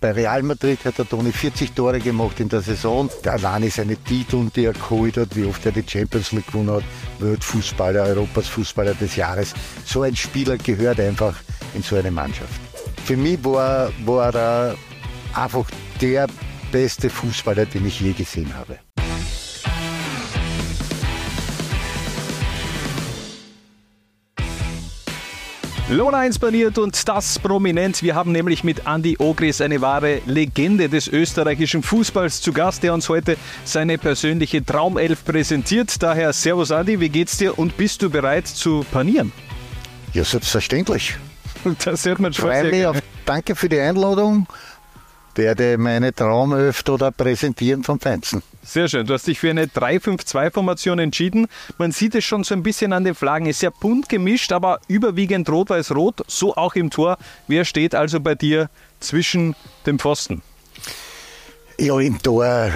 Bei Real Madrid hat der Toni 40 Tore gemacht in der Saison. Der alleine seine Titel, die er geholt hat, wie oft er die Champions League gewonnen hat, Weltfußballer, Europas Fußballer des Jahres. So ein Spieler gehört einfach in so eine Mannschaft. Für mich war, war er einfach der beste Fußballer, den ich je gesehen habe. Lona inspiriert und das prominent. Wir haben nämlich mit Andy Ogris eine wahre Legende des österreichischen Fußballs zu Gast, der uns heute seine persönliche Traumelf präsentiert. Daher Servus Andy, wie geht's dir und bist du bereit zu panieren? Ja, selbstverständlich. Das hört man schon Freue mich auf, Danke für die Einladung. Werde meine Traumelf da präsentieren vom Feinsten. Sehr schön. Du hast dich für eine 3-5-2-Formation entschieden. Man sieht es schon so ein bisschen an den Flaggen. Ist sehr bunt gemischt, aber überwiegend rot-weiß-rot. So auch im Tor. Wer steht also bei dir zwischen dem Pfosten? Ja, im Tor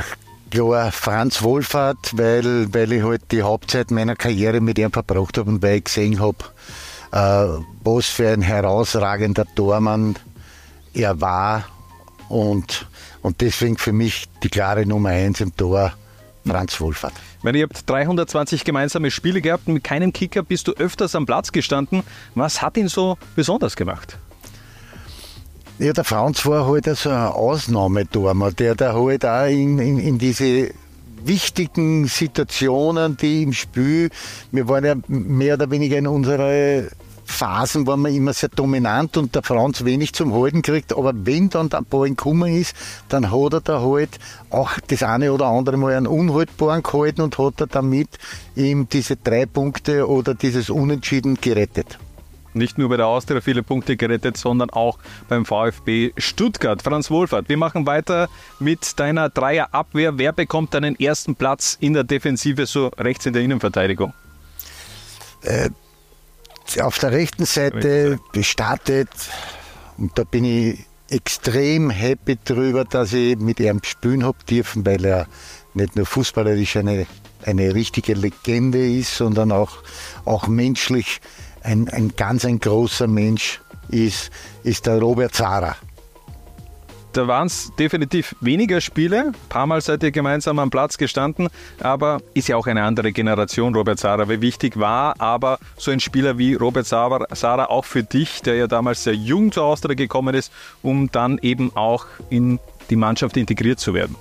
klar Franz Wohlfahrt, weil, weil ich halt die Hauptzeit meiner Karriere mit ihm verbracht habe und weil ich gesehen habe, äh, was für ein herausragender Tormann er war und und deswegen für mich die klare Nummer eins im Tor, Franz Wohlfahrt. Wenn ihr habt 320 gemeinsame Spiele gehabt und mit keinem Kicker bist du öfters am Platz gestanden. Was hat ihn so besonders gemacht? Ja, der Franz war halt so ein Ausnahmetormer, der da halt auch in, in, in diese wichtigen Situationen, die im Spiel, wir waren ja mehr oder weniger in unserer Phasen waren wir immer sehr dominant und der Franz wenig zum Halten kriegt. Aber wenn dann der Ball gekommen ist, dann hat er da halt auch das eine oder andere Mal einen unhaltbaren gehalten und hat er damit ihm diese drei Punkte oder dieses Unentschieden gerettet. Nicht nur bei der Austria viele Punkte gerettet, sondern auch beim VfB Stuttgart. Franz Wohlfahrt, wir machen weiter mit deiner Dreierabwehr. Wer bekommt deinen ersten Platz in der Defensive, so rechts in der Innenverteidigung? Auf der rechten Seite gestartet und da bin ich extrem happy drüber, dass ich mit ihm spielen habe dürfen, weil er nicht nur fußballerisch eine, eine richtige Legende ist, sondern auch, auch menschlich ein, ein ganz ein großer Mensch ist, ist der Robert Zara da waren es definitiv weniger Spiele. Ein paar Mal seid ihr gemeinsam am Platz gestanden, aber ist ja auch eine andere Generation, Robert Sara. Wie wichtig war aber so ein Spieler wie Robert Sara auch für dich, der ja damals sehr jung zur Austria gekommen ist, um dann eben auch in die Mannschaft integriert zu werden?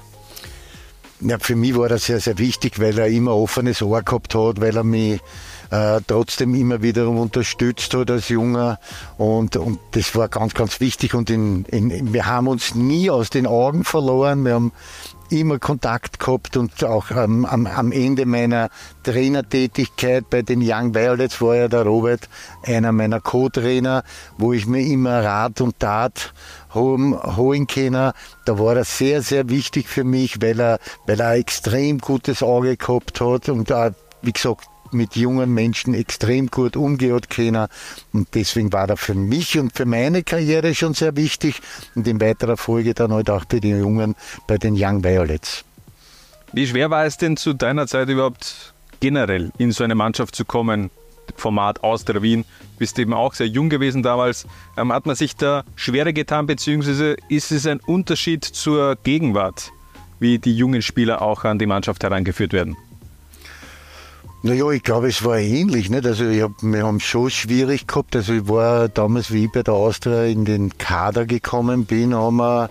Ja, für mich war das sehr, sehr wichtig, weil er immer offenes Ohr gehabt hat, weil er mich äh, trotzdem immer wiederum unterstützt hat als Junger. Und, und das war ganz, ganz wichtig. Und in, in, wir haben uns nie aus den Augen verloren. Wir haben immer Kontakt gehabt und auch ähm, am, am Ende meiner Trainertätigkeit bei den Young Violets war ja der Robert einer meiner Co-Trainer, wo ich mir immer Rat und Tat holen können. Da war er sehr, sehr wichtig für mich, weil er, weil er ein extrem gutes Auge gehabt hat und auch, wie gesagt, mit jungen Menschen extrem gut umgehen können. Und deswegen war er für mich und für meine Karriere schon sehr wichtig und in weiterer Folge dann halt auch bei den Jungen, bei den Young Violets. Wie schwer war es denn zu deiner Zeit überhaupt generell in so eine Mannschaft zu kommen? Format aus der Wien, bist eben auch sehr jung gewesen damals. Ähm, hat man sich da schwerer getan, beziehungsweise ist es ein Unterschied zur Gegenwart, wie die jungen Spieler auch an die Mannschaft herangeführt werden? Naja, ich glaube, es war ähnlich. Nicht? Also hab, wir haben schon schwierig gehabt. Also ich war damals, wie ich bei der Austria in den Kader gekommen bin, haben wir,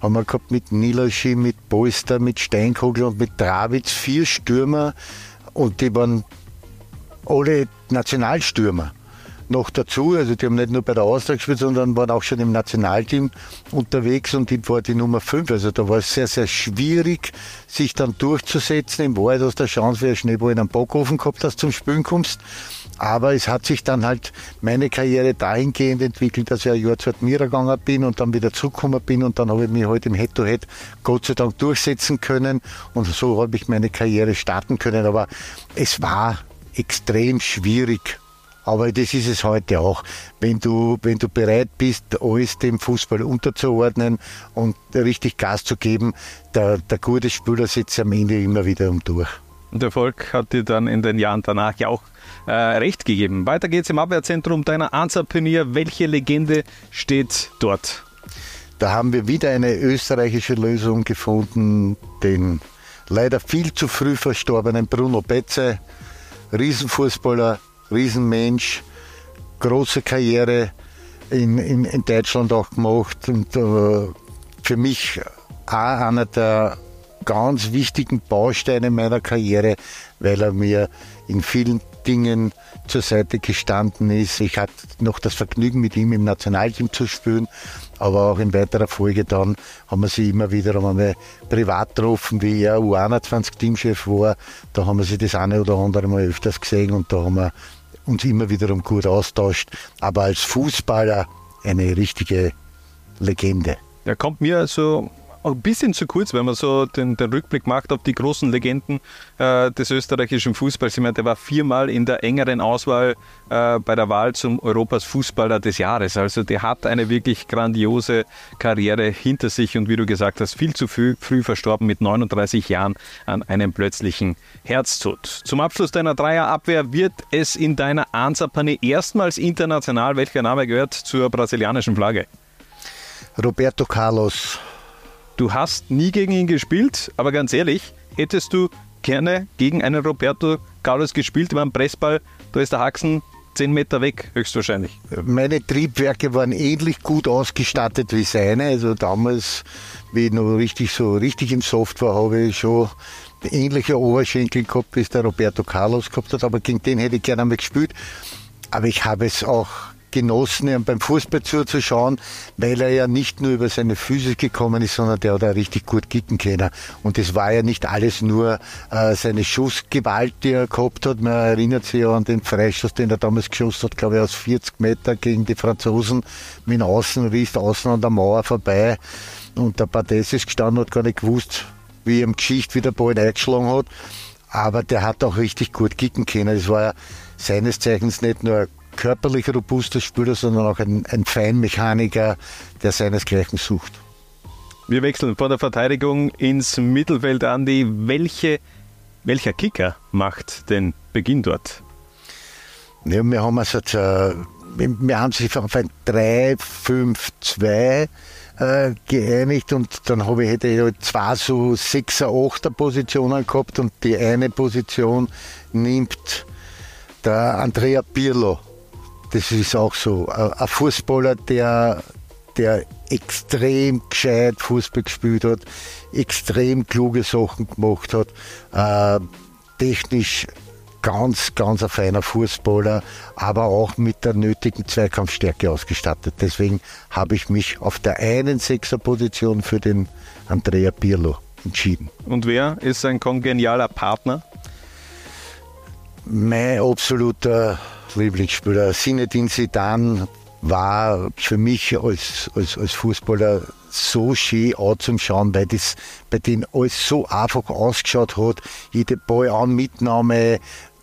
haben wir gehabt mit Nilaschi, mit Polster, mit Steinkogel und mit Trawitz vier Stürmer und die waren alle Nationalstürmer noch dazu. Also die haben nicht nur bei der Austria gespielt, sondern waren auch schon im Nationalteam unterwegs und ich war die Nummer 5. Also da war es sehr, sehr schwierig, sich dann durchzusetzen. Im Wahrheit du eine Chance, wie ein Schneeball in einem Backofen gehabt, dass du zum Spielen kommst. Aber es hat sich dann halt meine Karriere dahingehend entwickelt, dass ich ein Jahr zu Admira gegangen bin und dann wieder zurückgekommen bin und dann habe ich mich halt im Head-to-Head -Head Gott sei Dank durchsetzen können und so habe ich meine Karriere starten können. Aber es war extrem schwierig aber das ist es heute auch. Wenn du, wenn du bereit bist, alles dem Fußball unterzuordnen und richtig Gas zu geben, der, der gute Spieler setzt am Ende immer wieder um durch. Und Erfolg hat dir dann in den Jahren danach ja auch äh, recht gegeben. Weiter geht's im Abwehrzentrum deiner Pionier. Welche Legende steht dort? da haben wir wieder eine österreichische Lösung gefunden, den leider viel zu früh verstorbenen Bruno Betze, Riesenfußballer, Riesenmensch, große Karriere in, in, in Deutschland auch gemacht und äh, für mich auch einer der ganz wichtigen Bausteine meiner Karriere, weil er mir in vielen Dingen zur Seite gestanden ist. Ich hatte noch das Vergnügen, mit ihm im Nationalteam zu spielen, aber auch in weiterer Folge dann haben wir sie immer wieder einmal privat getroffen, wie er U21-Teamchef war. Da haben wir sie das eine oder andere Mal öfters gesehen und da haben wir uns immer wiederum gut austauscht. Aber als Fußballer eine richtige Legende. Er kommt mir so ein bisschen zu kurz, wenn man so den, den Rückblick macht auf die großen Legenden äh, des österreichischen Fußballs. Ich meine, der war viermal in der engeren Auswahl äh, bei der Wahl zum Europas Fußballer des Jahres. Also der hat eine wirklich grandiose Karriere hinter sich und wie du gesagt hast, viel zu früh, früh verstorben mit 39 Jahren an einem plötzlichen Herztod. Zum Abschluss deiner Dreierabwehr wird es in deiner Ansapane erstmals international. Welcher Name gehört zur brasilianischen Flagge? Roberto Carlos. Du hast nie gegen ihn gespielt, aber ganz ehrlich, hättest du gerne gegen einen Roberto Carlos gespielt beim Pressball, da ist der Haxen 10 Meter weg, höchstwahrscheinlich. Meine Triebwerke waren ähnlich gut ausgestattet wie seine. Also damals, wie ich noch richtig so richtig im Soft war, habe ich schon ähnliche Oberschenkel gehabt, wie es der Roberto Carlos gehabt hat. Aber gegen den hätte ich gerne einmal gespielt. Aber ich habe es auch genossen, ihm beim Fußball zuzuschauen, weil er ja nicht nur über seine Füße gekommen ist, sondern der hat auch richtig gut kicken können. Und es war ja nicht alles nur äh, seine Schussgewalt, die er gehabt hat. Man erinnert sich ja an den Freischuss, den er damals geschossen hat, glaube ich, aus 40 Meter gegen die Franzosen mit dem Außenriss, außen an der Mauer vorbei. Und der Bartes ist gestanden, hat gar nicht gewusst, wie ihm Geschichte wie der Ball eingeschlagen hat. Aber der hat auch richtig gut kicken können. Das war ja seines Zeichens nicht nur körperlich robuster Spieler, sondern auch ein, ein Feinmechaniker, der seinesgleichen sucht. Wir wechseln von der Verteidigung ins Mittelfeld, Andi. Welche, welcher Kicker macht den Beginn dort? Ja, wir haben also, wir haben sich auf ein 3-5-2 äh, geeinigt und dann habe ich, hätte ich halt zwei so 6er, 8er Positionen gehabt und die eine Position nimmt der Andrea Pirlo das ist auch so. Ein Fußballer, der, der extrem gescheit Fußball gespielt hat, extrem kluge Sachen gemacht hat, äh, technisch ganz, ganz ein feiner Fußballer, aber auch mit der nötigen Zweikampfstärke ausgestattet. Deswegen habe ich mich auf der einen Sechserposition für den Andrea Pirlo entschieden. Und wer ist ein kongenialer Partner? Mein absoluter Lieblingsspieler. Sinedin Sidan war für mich als, als, als Fußballer so schön anzuschauen, weil das bei denen alles so einfach ausgeschaut hat. Jede Ballanmitnahme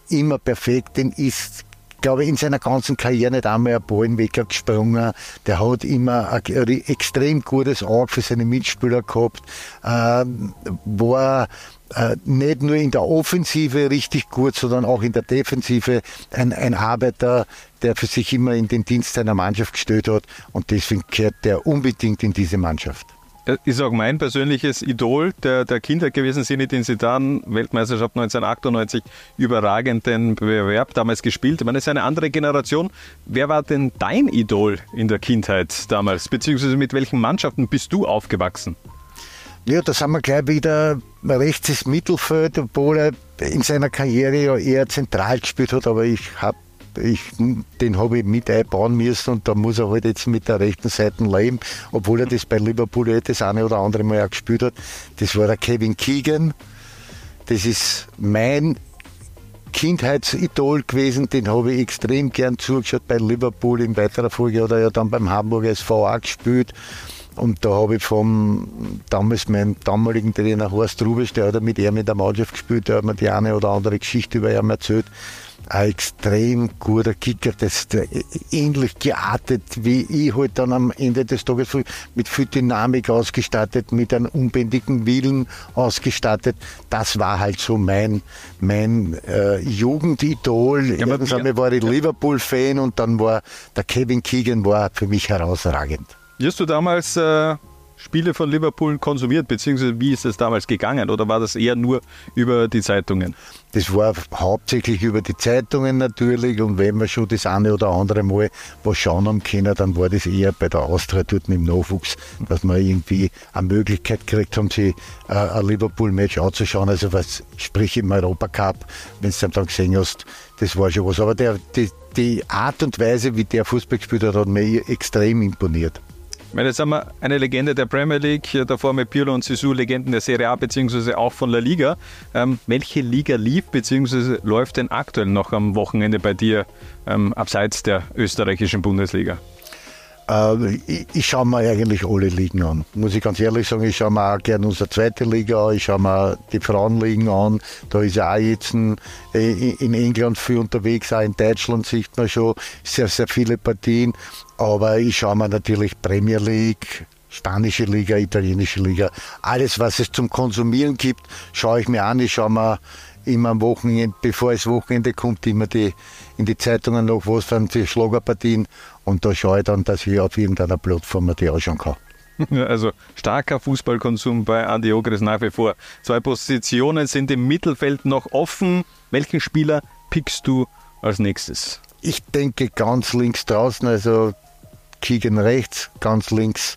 immer perfekt. Den ist glaube ich, in seiner ganzen Karriere nicht einmal ein Ball Wecker gesprungen. Der hat immer ein extrem gutes Auge für seine Mitspieler gehabt, ähm, war äh, nicht nur in der Offensive richtig gut, sondern auch in der Defensive ein, ein Arbeiter, der für sich immer in den Dienst seiner Mannschaft gestellt hat und deswegen gehört der unbedingt in diese Mannschaft. Ist auch mein persönliches Idol der, der Kindheit gewesen, Zinedine Zidane, Weltmeisterschaft 1998, überragenden Bewerb damals gespielt. Man ist eine andere Generation. Wer war denn dein Idol in der Kindheit damals? Beziehungsweise mit welchen Mannschaften bist du aufgewachsen? Ja, da sind wir gleich wieder rechts ins Mittelfeld, obwohl er in seiner Karriere ja eher zentral gespielt hat, aber ich habe ich, den habe ich mit einbauen müssen und da muss er halt jetzt mit der rechten Seite leben, obwohl er das bei Liverpool ja das eine oder andere Mal auch gespielt hat. Das war der Kevin Keegan. Das ist mein Kindheitsidol gewesen, den habe ich extrem gern zugeschaut bei Liverpool. In weiterer Folge hat er ja dann beim Hamburger SV auch gespielt. Und da habe ich vom damals meinem damaligen Trainer Horst Rubisch, der hat mit ihm in der Mannschaft gespielt, der hat mir die eine oder andere Geschichte über ihn erzählt. Ein extrem guter Kicker, das ähnlich geartet wie ich halt dann am Ende des Tages mit viel Dynamik ausgestattet, mit einem unbändigen Willen ausgestattet. Das war halt so mein, mein äh, Jugendidol. Ja, Erstens einmal war ich Liverpool-Fan und dann war der Kevin Keegan war für mich herausragend. Wie hast du damals äh, Spiele von Liverpool konsumiert, beziehungsweise wie ist es damals gegangen oder war das eher nur über die Zeitungen? Das war hauptsächlich über die Zeitungen natürlich und wenn wir schon das eine oder andere Mal was schauen haben können, dann war das eher bei der Austria dort im Nachwuchs, dass wir irgendwie eine Möglichkeit gekriegt haben, sich äh, ein Liverpool-Match anzuschauen, also was sprich im Europacup, wenn du dann gesehen hast, das war schon was. Aber der, die, die Art und Weise, wie der Fußball gespielt hat, hat mir extrem imponiert. Meine, jetzt haben wir eine Legende der Premier League, davor mit Pirlo und Sisu, Legenden der Serie A beziehungsweise auch von La Liga. Ähm, welche Liga lief beziehungsweise läuft denn aktuell noch am Wochenende bei dir ähm, abseits der österreichischen Bundesliga? Äh, ich, ich schaue mir eigentlich alle Ligen an. Muss ich ganz ehrlich sagen, ich schaue mir auch gerne unsere zweite Liga an, ich schaue mir die Frauenligen an. Da ist ja auch jetzt ein, äh, in England viel unterwegs, auch in Deutschland sieht man schon sehr, sehr viele Partien. Aber ich schaue mir natürlich Premier League, spanische Liga, italienische Liga, alles, was es zum Konsumieren gibt, schaue ich mir an. Ich schaue mir immer am Wochenende, bevor es Wochenende kommt, immer die, in die Zeitungen noch, was dann die Schlagerpartien und da schaue ich dann, dass ich auf irgendeiner Plattform die anschauen kann. Also starker Fußballkonsum bei Andi Ogres nach wie vor. Zwei Positionen sind im Mittelfeld noch offen. Welchen Spieler pickst du als nächstes? Ich denke ganz links draußen, also Kiegen rechts, ganz links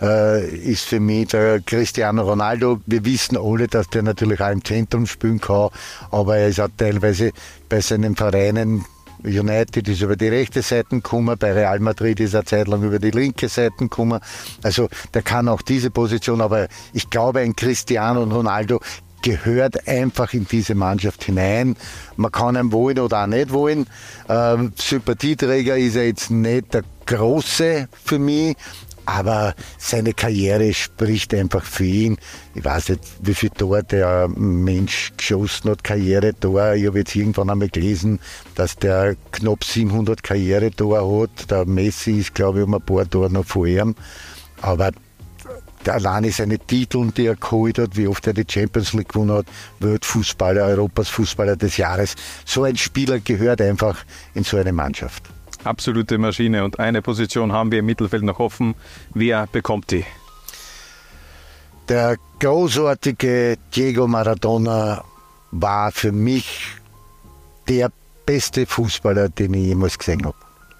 äh, ist für mich der Cristiano Ronaldo. Wir wissen alle, dass der natürlich auch im Zentrum spielen kann, aber er ist auch teilweise bei seinen Vereinen United ist über die rechte Seite gekommen, bei Real Madrid ist er zeitlang über die linke Seite gekommen. Also der kann auch diese Position, aber ich glaube, ein Cristiano Ronaldo gehört einfach in diese Mannschaft hinein. Man kann ihn wollen oder auch nicht wollen. Ähm, Sympathieträger ist er jetzt nicht der große für mich, aber seine Karriere spricht einfach für ihn. Ich weiß nicht, wie viel Tor der Mensch geschossen hat, Karriere-Tor. Ich habe jetzt irgendwann einmal gelesen, dass der knapp 700 Karriere-Tor hat. Der Messi ist, glaube ich, um ein paar Tore noch vor ihm. Aber alleine seine Titel, die er geholt hat, wie oft er die Champions League gewonnen hat, Weltfußballer, Europas Fußballer des Jahres. So ein Spieler gehört einfach in so eine Mannschaft absolute Maschine. Und eine Position haben wir im Mittelfeld noch offen. Wer bekommt die? Der großartige Diego Maradona war für mich der beste Fußballer, den ich jemals gesehen habe.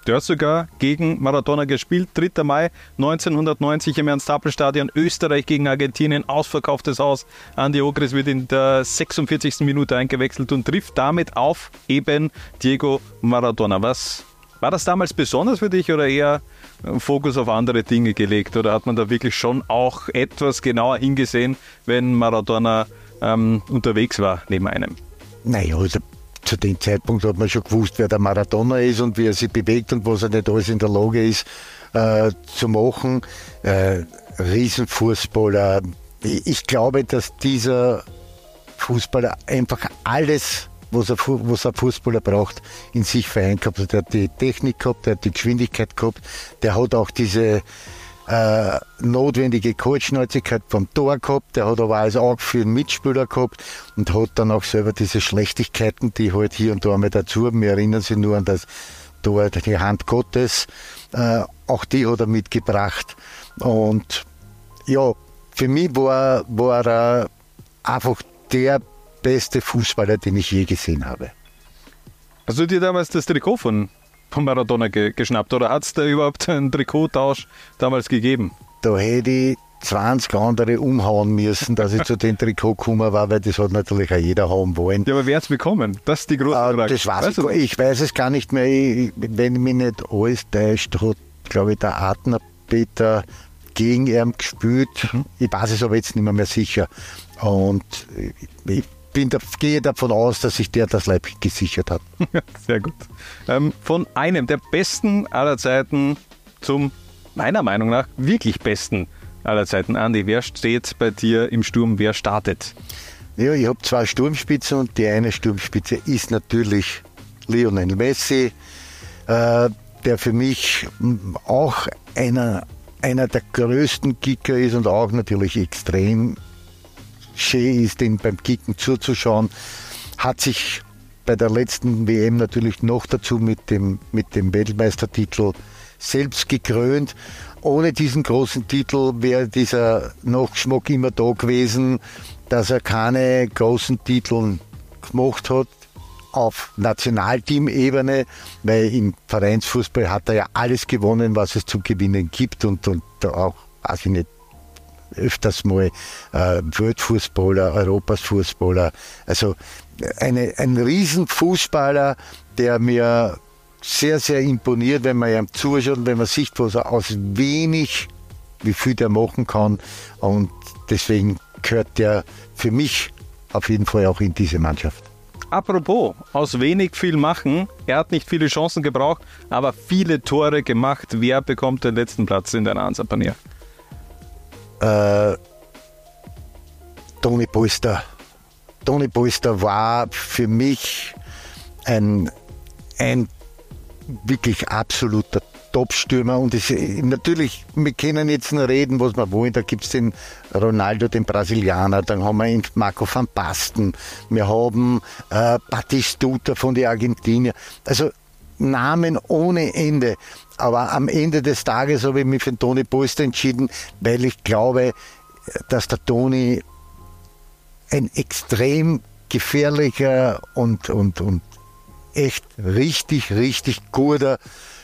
Du hast sogar gegen Maradona gespielt. 3. Mai 1990 im Ernst-Happel-Stadion. Österreich gegen Argentinien. Ausverkauftes Haus. Andi Ogris wird in der 46. Minute eingewechselt und trifft damit auf eben Diego Maradona. Was war das damals besonders für dich oder eher Fokus auf andere Dinge gelegt? Oder hat man da wirklich schon auch etwas genauer hingesehen, wenn Maradona ähm, unterwegs war neben einem? Naja, also zu dem Zeitpunkt hat man schon gewusst, wer der Maradona ist und wie er sich bewegt und was er nicht alles in der Lage ist äh, zu machen. Äh, Riesenfußballer. Ich glaube, dass dieser Fußballer einfach alles was ein, was ein Fußballer braucht, in sich vereint gehabt. Also der hat die Technik gehabt, der hat die Geschwindigkeit gehabt, der hat auch diese äh, notwendige Kurzschnäuzigkeit vom Tor gehabt, der hat aber als Auge für den Mitspieler gehabt und hat dann auch selber diese Schlechtigkeiten, die halt hier und da einmal dazu haben. Wir erinnern sich nur an das Tor, die Hand Gottes, äh, auch die hat er mitgebracht. Und ja, für mich war, war er einfach der beste Fußballer, den ich je gesehen habe. Hast du dir damals das Trikot von, von Maradona ge geschnappt oder hat es da überhaupt einen Trikottausch damals gegeben? Da hätte ich 20 andere umhauen müssen, dass ich zu dem Trikot gekommen war, weil das hat natürlich auch jeder haben wollen. Ja, aber wer hat es bekommen? Das ist die große ah, Frage. Das weiß weißt ich, ich weiß es gar nicht mehr. Ich, wenn mich nicht alles täuscht, hat, glaube ich, der Adner Peter gegen ihn gespielt. Mhm. Ich weiß es aber jetzt nicht mehr, mehr sicher. Und ich bin, gehe davon aus, dass sich der das Leib gesichert hat. Sehr gut. Ähm, von einem der besten aller Zeiten zum, meiner Meinung nach, wirklich besten aller Zeiten. Andi, wer steht bei dir im Sturm? Wer startet? Ja, ich habe zwei Sturmspitzen und die eine Sturmspitze ist natürlich Lionel Messi, äh, der für mich auch einer, einer der größten Kicker ist und auch natürlich extrem schön ist, den beim Kicken zuzuschauen. Hat sich bei der letzten WM natürlich noch dazu mit dem, mit dem Weltmeistertitel selbst gekrönt ohne diesen großen Titel wäre dieser Nachgeschmack immer da gewesen, dass er keine großen Titel gemacht hat auf Nationalteamebene, weil im Vereinsfußball hat er ja alles gewonnen, was es zu gewinnen gibt und, und auch, weiß ich nicht, öfters mal äh, Weltfußballer, Europasfußballer. Also eine, ein Riesenfußballer, der mir sehr, sehr imponiert, wenn man ihm zuschaut, wenn man sieht, was er aus wenig, wie viel der machen kann. Und deswegen gehört der für mich auf jeden Fall auch in diese Mannschaft. Apropos, aus wenig viel machen. Er hat nicht viele Chancen gebraucht, aber viele Tore gemacht. Wer bekommt den letzten Platz in der Ansapanier? Äh, Toni Polster. Toni Polster war für mich ein, ein wirklich absoluter Top-Stürmer und es, natürlich, wir können jetzt nur reden, was wir wollen. Da gibt es den Ronaldo, den Brasilianer, dann haben wir Marco van Basten, wir haben äh, Batistuta von den Argentinier. Also Namen ohne Ende. Aber am Ende des Tages habe ich mich für den Toni Polster entschieden, weil ich glaube, dass der Toni ein extrem gefährlicher und, und, und echt richtig, richtig guter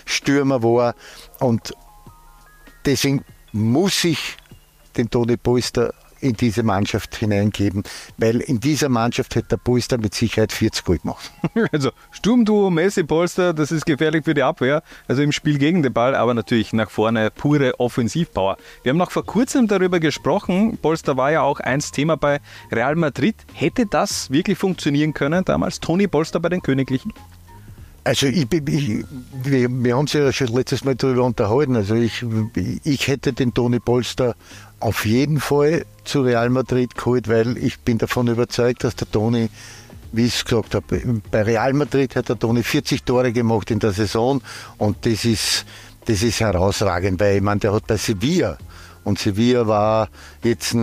Stürmer war. Und deswegen muss ich den Toni Polster in diese Mannschaft hineingeben, weil in dieser Mannschaft hätte der Polster mit Sicherheit 40 Gold gemacht. Also Sturmduo Messi Polster, das ist gefährlich für die Abwehr, also im Spiel gegen den Ball, aber natürlich nach vorne pure Offensivpower. Wir haben noch vor kurzem darüber gesprochen, Polster war ja auch eins Thema bei Real Madrid. Hätte das wirklich funktionieren können damals, Toni Polster bei den Königlichen? Also ich, ich, wir, wir haben uns ja schon letztes Mal darüber unterhalten. Also ich, ich hätte den Toni Polster auf jeden Fall zu Real Madrid geholt, weil ich bin davon überzeugt, dass der Toni, wie ich es gesagt habe, bei Real Madrid hat der Toni 40 Tore gemacht in der Saison und das ist, das ist herausragend, weil ich meine, der hat bei Sevilla und Sevilla war jetzt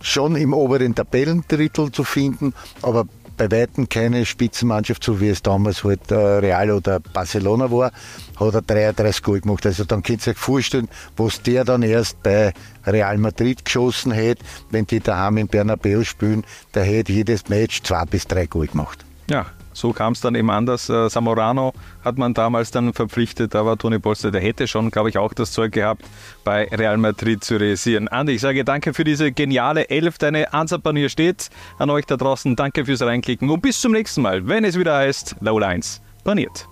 schon im oberen Tabellendrittel zu finden, aber bei Weitem keine Spitzenmannschaft, so wie es damals halt äh, Real oder Barcelona war, hat er 33 Goal gemacht. Also dann könnt ihr euch vorstellen, was der dann erst bei Real Madrid geschossen hätte, wenn die daheim in Bernabeu spielen, der hätte jedes Match zwei bis drei Goal gemacht. Ja, so kam es dann eben anders. Äh, Samorano hat man damals dann verpflichtet, aber Toni Polster, der hätte schon, glaube ich, auch das Zeug gehabt, bei Real Madrid zu realisieren. Andi, ich sage danke für diese geniale Elf. Deine Ansapanier steht an euch da draußen. Danke fürs Reinklicken und bis zum nächsten Mal, wenn es wieder heißt Low Lines paniert.